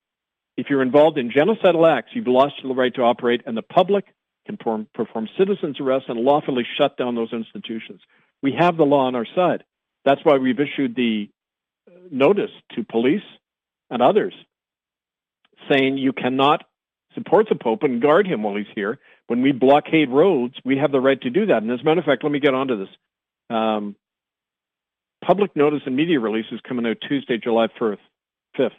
if you're involved in genocidal acts, you've lost the right to operate, and the public can perform, perform citizens' arrests and lawfully shut down those institutions. We have the law on our side. That's why we've issued the uh, notice to police and others saying you cannot support the Pope and guard him while he's here. When we blockade roads, we have the right to do that. And as a matter of fact, let me get onto this. Um, public notice and media release is coming out Tuesday, July 1st, 5th.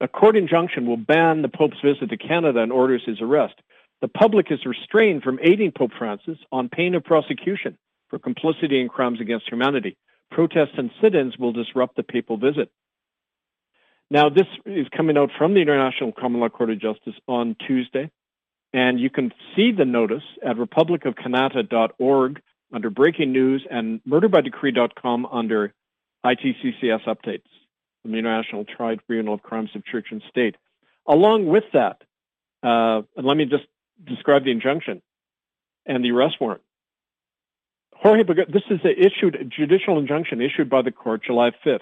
A court injunction will ban the Pope's visit to Canada and orders his arrest. The public is restrained from aiding Pope Francis on pain of prosecution for complicity in crimes against humanity. Protests and sit-ins will disrupt the papal visit. Now, this is coming out from the International Common Law Court of Justice on Tuesday, and you can see the notice at republicofcanada.org under breaking news and murderbydecree.com under ITCCS updates from the International Tribunal of Crimes of Church and State. Along with that, uh, let me just describe the injunction and the arrest warrant. Jorge, this is a issued a judicial injunction issued by the court July 5th.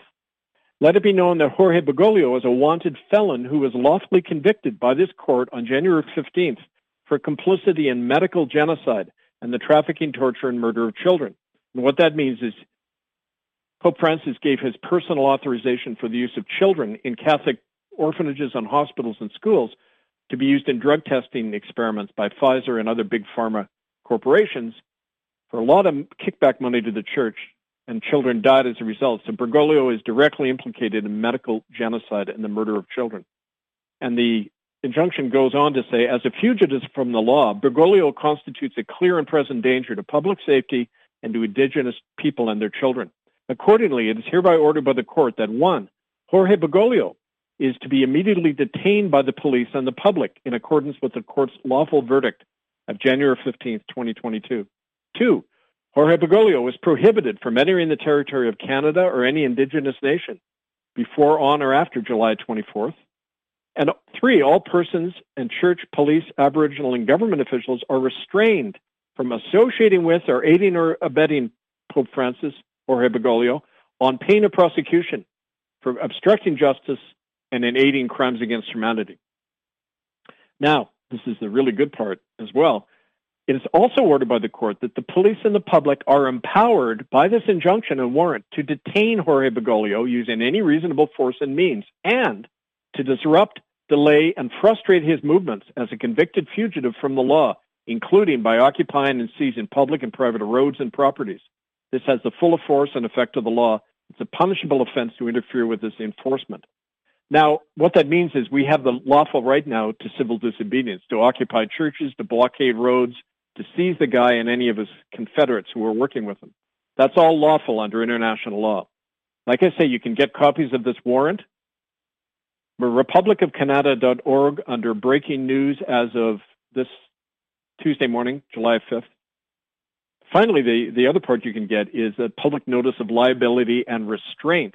Let it be known that Jorge Bergoglio is a wanted felon who was lawfully convicted by this court on January 15th for complicity in medical genocide and the trafficking, torture, and murder of children. And what that means is Pope Francis gave his personal authorization for the use of children in Catholic orphanages and hospitals and schools to be used in drug testing experiments by Pfizer and other big pharma corporations for a lot of kickback money to the church, and children died as a result. So Bergoglio is directly implicated in medical genocide and the murder of children. And the injunction goes on to say, as a fugitive from the law, Bergoglio constitutes a clear and present danger to public safety and to indigenous people and their children. Accordingly, it is hereby ordered by the court that one, Jorge Bergoglio is to be immediately detained by the police and the public in accordance with the court's lawful verdict of January 15, 2022. Two, Jorge Bergoglio is prohibited from entering the territory of Canada or any indigenous nation before, on, or after July 24th. And three, all persons and church, police, Aboriginal, and government officials are restrained from associating with or aiding or abetting Pope Francis Jorge Bergoglio on pain of prosecution for obstructing justice and in aiding crimes against humanity. Now, this is the really good part as well. It is also ordered by the court that the police and the public are empowered by this injunction and warrant to detain Jorge Bergoglio using any reasonable force and means and to disrupt, delay, and frustrate his movements as a convicted fugitive from the law, including by occupying and seizing public and private roads and properties. This has the full force and effect of the law. It's a punishable offense to interfere with this enforcement. Now, what that means is we have the lawful right now to civil disobedience, to occupy churches, to blockade roads, to seize the guy and any of his Confederates who are working with him. That's all lawful under international law. Like I say, you can get copies of this warrant. republicofcanada.org under breaking news as of this Tuesday morning, July 5th. Finally, the, the other part you can get is a public notice of liability and restraint.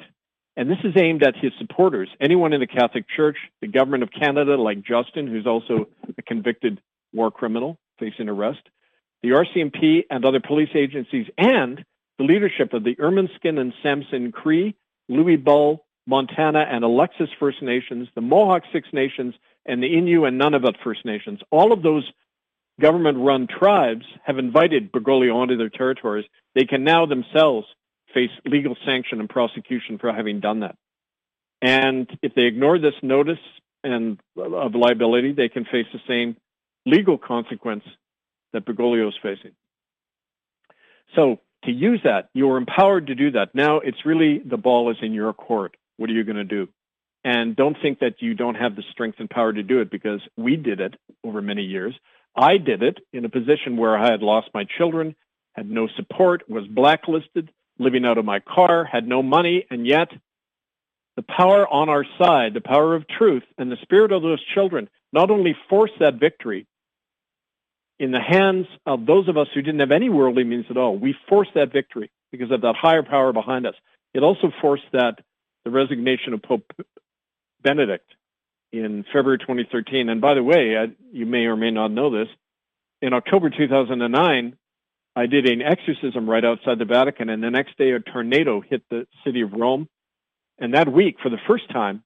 And this is aimed at his supporters, anyone in the Catholic Church, the government of Canada, like Justin, who's also a convicted war criminal facing arrest, the RCMP and other police agencies, and the leadership of the Ermineskin and Samson Cree, Louis Bull, Montana, and Alexis First Nations, the Mohawk Six Nations, and the Innu and Nunavut First Nations. All of those government-run tribes have invited Bergoglio onto their territories, they can now themselves face legal sanction and prosecution for having done that. And if they ignore this notice and of liability, they can face the same legal consequence that Bergoglio is facing. So to use that, you are empowered to do that. Now it's really the ball is in your court. What are you going to do? And don't think that you don't have the strength and power to do it because we did it over many years. I did it in a position where I had lost my children, had no support, was blacklisted, living out of my car, had no money, and yet the power on our side, the power of truth, and the spirit of those children not only forced that victory in the hands of those of us who didn't have any worldly means at all. We forced that victory because of that higher power behind us. It also forced that the resignation of Pope Benedict in February 2013. And by the way, I, you may or may not know this. In October 2009, I did an exorcism right outside the Vatican, and the next day a tornado hit the city of Rome. And that week, for the first time,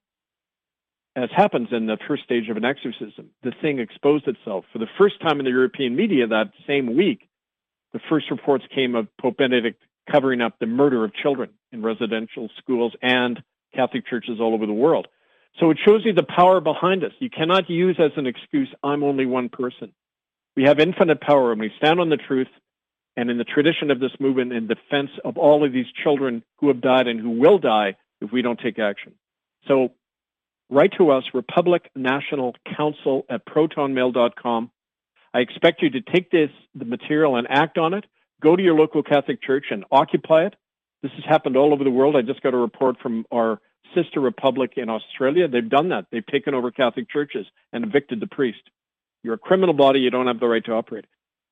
as happens in the first stage of an exorcism, the thing exposed itself. For the first time in the European media that same week, the first reports came of Pope Benedict covering up the murder of children in residential schools and Catholic churches all over the world. So it shows you the power behind us. You cannot use as an excuse, I'm only one person. We have infinite power and we stand on the truth and in the tradition of this movement in defense of all of these children who have died and who will die if we don't take action. So write to us, Republic National Council at protonmail.com. I expect you to take this, the material and act on it. Go to your local Catholic church and occupy it. This has happened all over the world. I just got a report from our sister republic in Australia. They've done that. They've taken over Catholic churches and evicted the priest. You're a criminal body. You don't have the right to operate.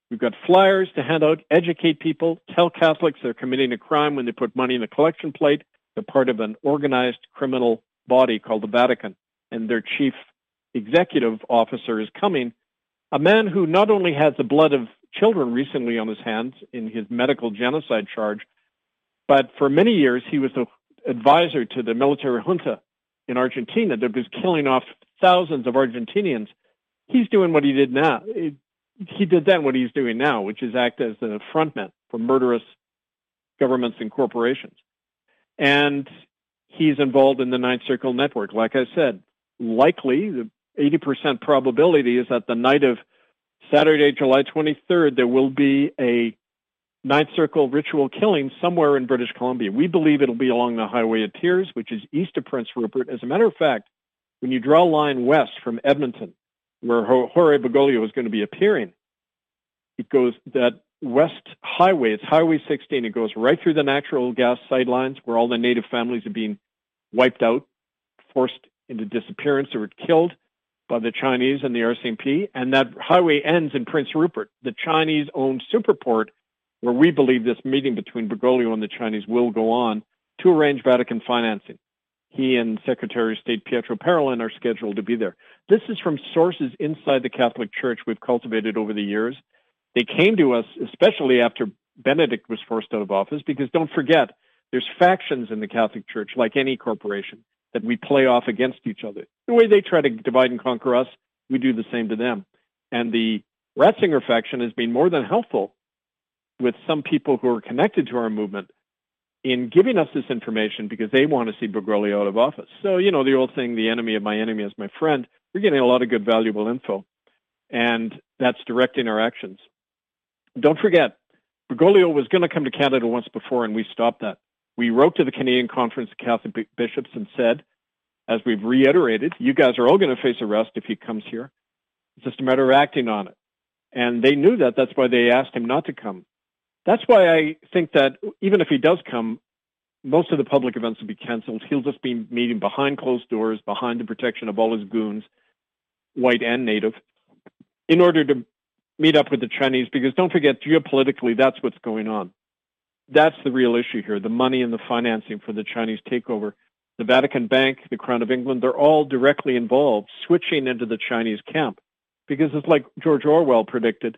We've got flyers to hand out, educate people, tell Catholics they're committing a crime when they put money in the collection plate. They're part of an organized criminal body called the Vatican, and their chief executive officer is coming. A man who not only has the blood of children recently on his hands in his medical genocide charge, but for many years he was the advisor to the military junta in Argentina that was killing off thousands of Argentinians. He's doing what he did now he did then what he's doing now, which is act as a frontman for murderous governments and corporations. And he's involved in the Ninth Circle Network. Like I said, likely the 80% probability is that the night of Saturday, July 23rd, there will be a Ninth Circle ritual killing somewhere in British Columbia. We believe it'll be along the Highway of Tears, which is east of Prince Rupert. As a matter of fact, when you draw a line west from Edmonton, where Jorge Bergoglio is going to be appearing. It goes that west highway, it's Highway 16. It goes right through the natural gas sidelines where all the native families are being wiped out, forced into disappearance or killed by the Chinese and the RCMP. And that highway ends in Prince Rupert, the Chinese owned superport, where we believe this meeting between Bergoglio and the Chinese will go on to arrange Vatican financing. He and Secretary of State Pietro Parolin are scheduled to be there. This is from sources inside the Catholic Church we've cultivated over the years. They came to us, especially after Benedict was forced out of office, because don't forget, there's factions in the Catholic Church, like any corporation, that we play off against each other. The way they try to divide and conquer us, we do the same to them. And the Ratzinger faction has been more than helpful with some people who are connected to our movement in giving us this information because they want to see Bergoglio out of office. So, you know, the old saying, the enemy of my enemy is my friend, we're getting a lot of good, valuable info, and that's directing our actions. Don't forget, Bergoglio was going to come to Canada once before, and we stopped that. We wrote to the Canadian Conference of Catholic Bishops and said, as we've reiterated, you guys are all going to face arrest if he comes here. It's just a matter of acting on it. And they knew that. That's why they asked him not to come. That's why I think that even if he does come, most of the public events will be canceled. He'll just be meeting behind closed doors, behind the protection of all his goons, white and native, in order to meet up with the Chinese. Because don't forget, geopolitically, that's what's going on. That's the real issue here the money and the financing for the Chinese takeover. The Vatican Bank, the Crown of England, they're all directly involved, switching into the Chinese camp. Because it's like George Orwell predicted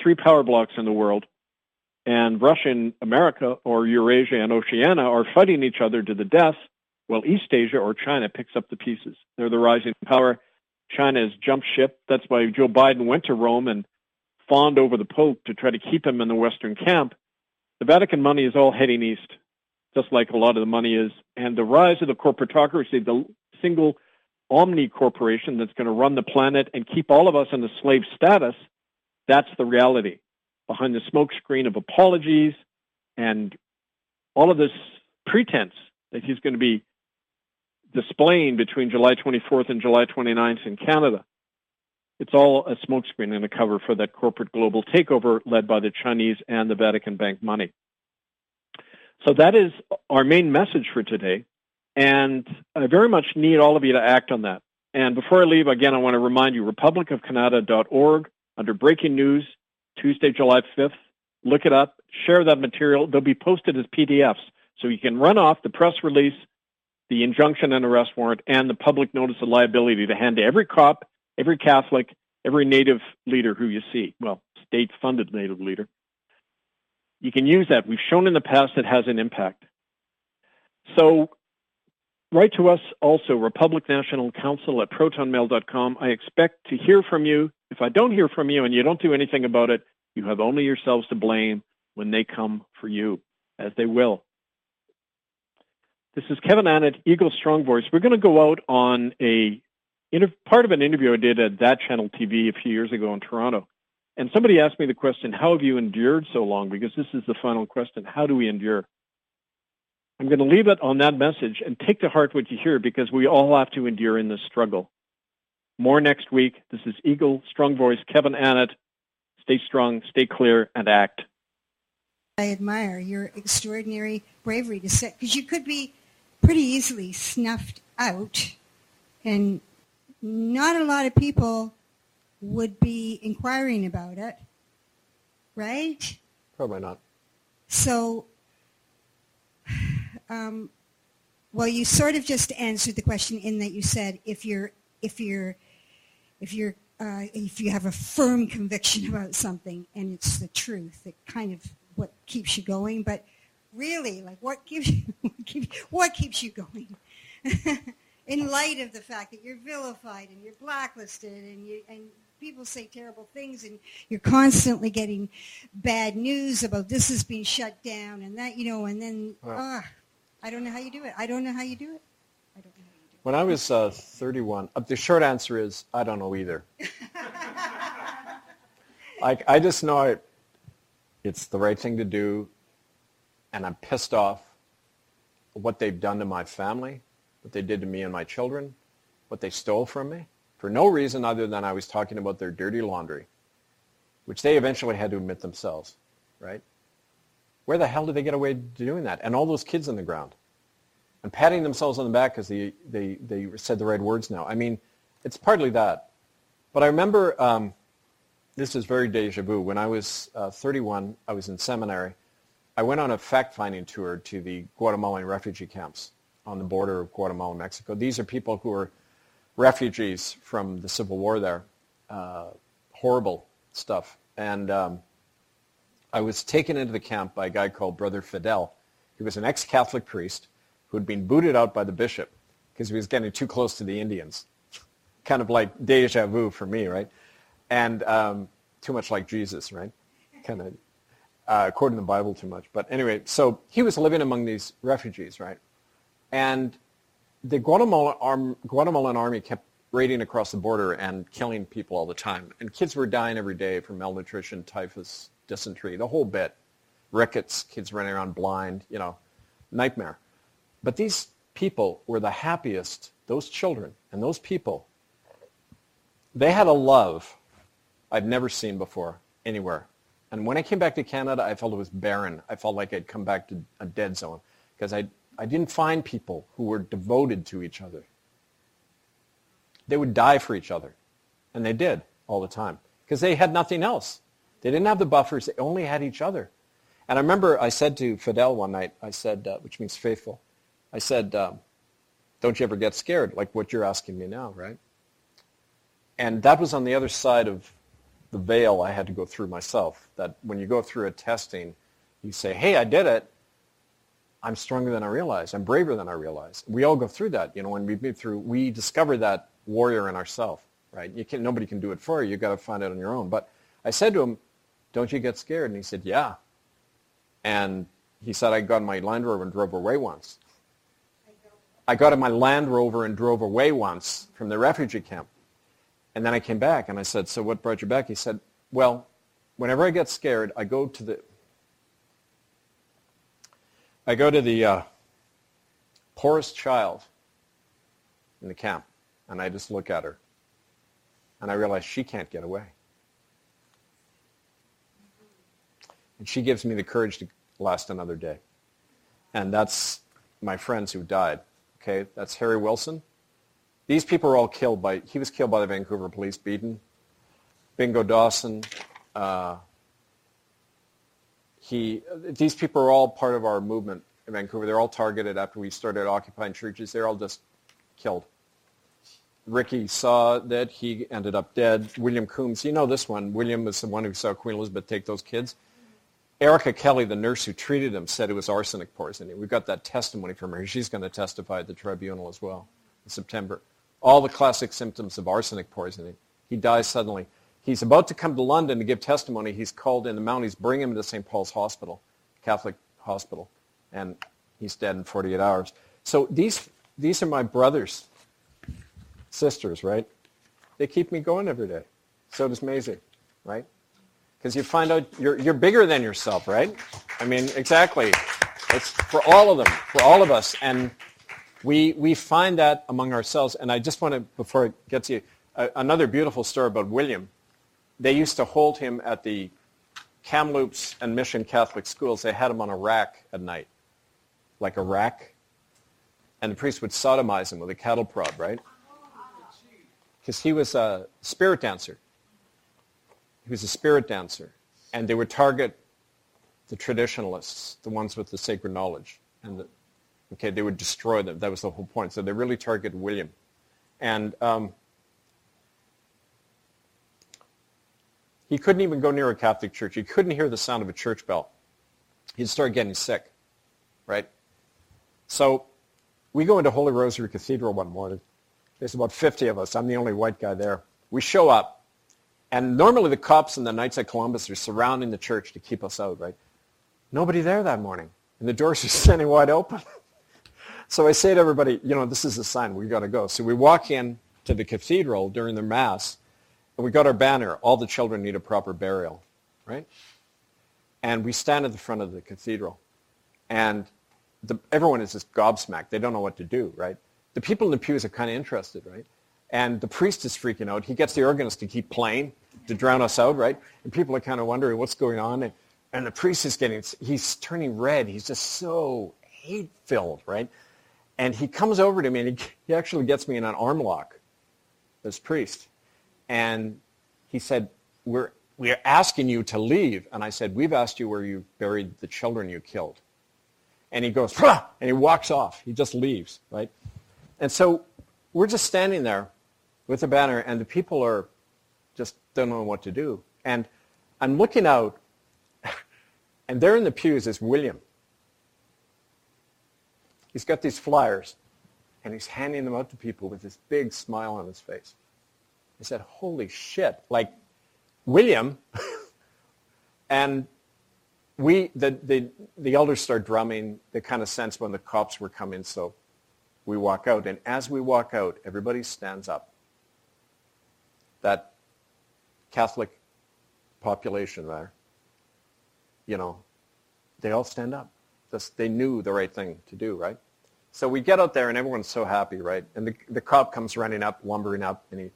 three power blocks in the world and Russia and America or Eurasia and Oceania are fighting each other to the death, while East Asia or China picks up the pieces. They're the rising power. China has jumped ship. That's why Joe Biden went to Rome and fawned over the Pope to try to keep him in the Western camp. The Vatican money is all heading east, just like a lot of the money is. And the rise of the corporatocracy, the single omni corporation that's going to run the planet and keep all of us in the slave status, that's the reality behind the smokescreen of apologies and all of this pretense that he's going to be displaying between July 24th and July 29th in Canada. It's all a smokescreen and a cover for that corporate global takeover led by the Chinese and the Vatican Bank money. So that is our main message for today. And I very much need all of you to act on that. And before I leave, again, I want to remind you, republicofcanada.org, under breaking news, Tuesday, July 5th. Look it up, share that material. They'll be posted as PDFs. So you can run off the press release, the injunction and arrest warrant, and the public notice of liability to hand to every cop, every Catholic, every Native leader who you see. Well, state funded Native leader. You can use that. We've shown in the past it has an impact. So write to us also, Republic National Council at protonmail.com. I expect to hear from you. If I don't hear from you and you don't do anything about it, you have only yourselves to blame when they come for you, as they will. This is Kevin Annett, Eagle Strong Voice. We're going to go out on a inter- part of an interview I did at that channel TV a few years ago in Toronto. And somebody asked me the question, how have you endured so long? Because this is the final question. How do we endure? I'm going to leave it on that message and take to heart what you hear because we all have to endure in this struggle. More next week. This is Eagle Strong Voice, Kevin Annett. Stay strong, stay clear, and act. I admire your extraordinary bravery to say, because you could be pretty easily snuffed out, and not a lot of people would be inquiring about it, right? Probably not. So, um, well, you sort of just answered the question in that you said if you're if you're if you're uh, if you have a firm conviction about something and it's the truth, it kind of what keeps you going. But really, like what keeps you, what keeps you going? in light of the fact that you're vilified and you're blacklisted and you and people say terrible things and you're constantly getting bad news about this is being shut down and that you know and then Wow. ah, I don't know how you do it. I don't know how you do it. I don't know. When I was uh, 31, uh, the short answer is I don't know either. like I just know it, it's the right thing to do, and I'm pissed off what they've done to my family, what they did to me and my children, what they stole from me, for no reason other than I was talking about their dirty laundry, which they eventually had to admit themselves, right? Where the hell did they get away doing that? And all those kids on the ground and patting themselves on the back because they, they, they said the right words now. I mean, it's partly that. But I remember, um, this is very deja vu. When I was uh, 31, I was in seminary. I went on a fact-finding tour to the Guatemalan refugee camps on the border of Guatemala and Mexico. These are people who are refugees from the Civil War there. Uh, horrible stuff. And um, I was taken into the camp by a guy called Brother Fidel. He was an ex-Catholic priest who had been booted out by the bishop because he was getting too close to the Indians. kind of like deja vu for me, right? And um, too much like Jesus, right? Kind of uh, quoting the Bible too much. But anyway, so he was living among these refugees, right? And the Guatemalan, arm, Guatemalan army kept raiding across the border and killing people all the time. And kids were dying every day from malnutrition, typhus, dysentery, the whole bit. Rickets, kids running around blind, you know, nightmare. But these people were the happiest, those children and those people. They had a love I've never seen before anywhere. And when I came back to Canada, I felt it was barren. I felt like I'd come back to a dead zone because I, I didn't find people who were devoted to each other. They would die for each other. And they did all the time because they had nothing else. They didn't have the buffers. They only had each other. And I remember I said to Fidel one night, I said, uh, which means faithful, I said, um, don't you ever get scared, like what you're asking me now, right? And that was on the other side of the veil I had to go through myself, that when you go through a testing, you say, hey, I did it. I'm stronger than I realize. I'm braver than I realize. We all go through that. You know, when we move through, we discover that warrior in ourselves, right? You can, nobody can do it for you. You've got to find it on your own. But I said to him, don't you get scared? And he said, yeah. And he said, I got in my Land Rover and drove away once. I got in my Land Rover and drove away once from the refugee camp. And then I came back and I said, so what brought you back? He said, well, whenever I get scared, I go to the, I go to the uh, poorest child in the camp and I just look at her and I realize she can't get away. And she gives me the courage to last another day. And that's my friends who died. Okay, that's Harry Wilson. These people were all killed by, he was killed by the Vancouver police, beaten. Bingo Dawson. Uh, he, these people are all part of our movement in Vancouver. They're all targeted after we started occupying churches. They're all just killed. Ricky saw that. He ended up dead. William Combes, you know this one. William was the one who saw Queen Elizabeth take those kids. Erica Kelly, the nurse who treated him, said it was arsenic poisoning. We've got that testimony from her. She's going to testify at the tribunal as well in September. All the classic symptoms of arsenic poisoning. He dies suddenly. He's about to come to London to give testimony. He's called in the Mounties, bring him to St. Paul's Hospital, Catholic hospital, and he's dead in 48 hours. So these, these are my brothers, sisters, right? They keep me going every day. So does Maisie, right? Because you find out you're, you're bigger than yourself, right? I mean, exactly. It's for all of them, for all of us. And we, we find that among ourselves. And I just want to, before I get to you, uh, another beautiful story about William. They used to hold him at the Kamloops and Mission Catholic schools. They had him on a rack at night, like a rack. And the priest would sodomize him with a cattle prod, right? Because he was a spirit dancer. He was a spirit dancer. And they would target the traditionalists, the ones with the sacred knowledge. And the, okay, they would destroy them. That was the whole point. So they really targeted William. And um, he couldn't even go near a Catholic church. He couldn't hear the sound of a church bell. He'd start getting sick, right? So we go into Holy Rosary Cathedral one morning. There's about 50 of us. I'm the only white guy there. We show up, and normally the cops and the Knights of Columbus are surrounding the church to keep us out, right? Nobody there that morning, and the doors are standing wide open. so I say to everybody, you know, this is a sign. We've got to go. So we walk in to the cathedral during the Mass, we got our banner, all the children need a proper burial, right? And we stand at the front of the cathedral. And the, everyone is just gobsmacked. They don't know what to do, right? The people in the pews are kind of interested, right? And the priest is freaking out. He gets the organist to keep playing to drown us out, right? And people are kind of wondering what's going on. And, and the priest is getting, he's turning red. He's just so hate-filled, right? And he comes over to me and he, he actually gets me in an arm lock, this priest. And he said, we're, we're asking you to leave. And I said, we've asked you where you buried the children you killed. And he goes, Pah! and he walks off. He just leaves, right? And so we're just standing there with the banner, and the people are just don't know what to do. And I'm looking out, and there in the pews is William. He's got these flyers, and he's handing them out to people with this big smile on his face. I said, holy shit, like William, and we, the, the, the elders start drumming. They kind of sense when the cops were coming, so we walk out. And as we walk out, everybody stands up. That Catholic population there, you know, they all stand up. They knew the right thing to do, right? So we get out there and everyone's so happy, right? And the, the cop comes running up, lumbering up, and he,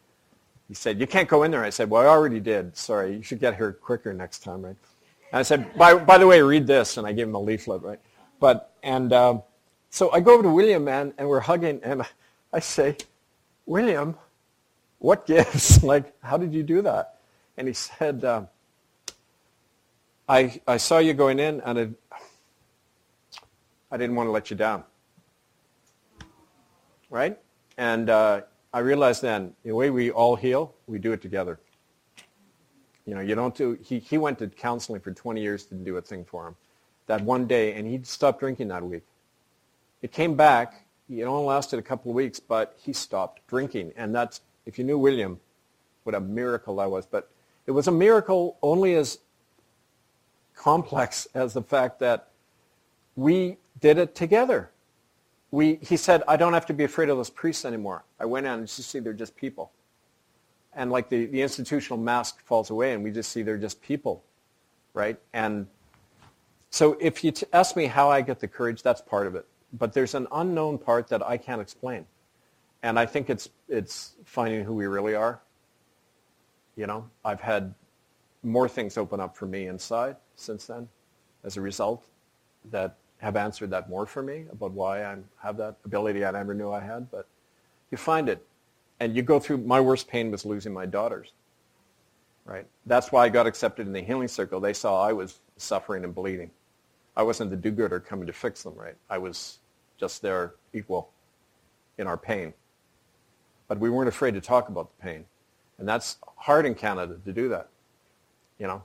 he said, you can't go in there. I said, well, I already did. Sorry, you should get here quicker next time, right? And I said, by, by the way, read this. And I gave him a leaflet, right? But, and um, so I go over to William, man, and we're hugging, and I say, William, what gives? like, how did you do that? And he said, uh, I, I saw you going in, and it, I didn't want to let you down. Right? And uh, I realized then, the way we all heal, we do it together. You know, you don't do, he, he went to counseling for 20 years, didn't do a thing for him. That one day, and he stopped drinking that week. It came back. It only lasted a couple of weeks, but he stopped drinking. And that's, if you knew William, what a miracle that was. But it was a miracle only as complex as the fact that we did it together. We, he said, I don't have to be afraid of those priests anymore. I went in and just see they're just people. And like the, the institutional mask falls away and we just see they're just people, right? And so if you t- ask me how I get the courage, that's part of it but there's an unknown part that I can't explain. And I think it's, it's finding who we really are. You know, I've had more things open up for me inside since then as a result that have answered that more for me about why I have that ability I never knew I had. But you find it. And you go through, my worst pain was losing my daughters. Right? That's why I got accepted in the healing circle. They saw I was suffering and bleeding. I wasn't the do-gooder coming to fix them, right? I was just their equal in our pain. But we weren't afraid to talk about the pain. And that's hard in Canada to do that, you know.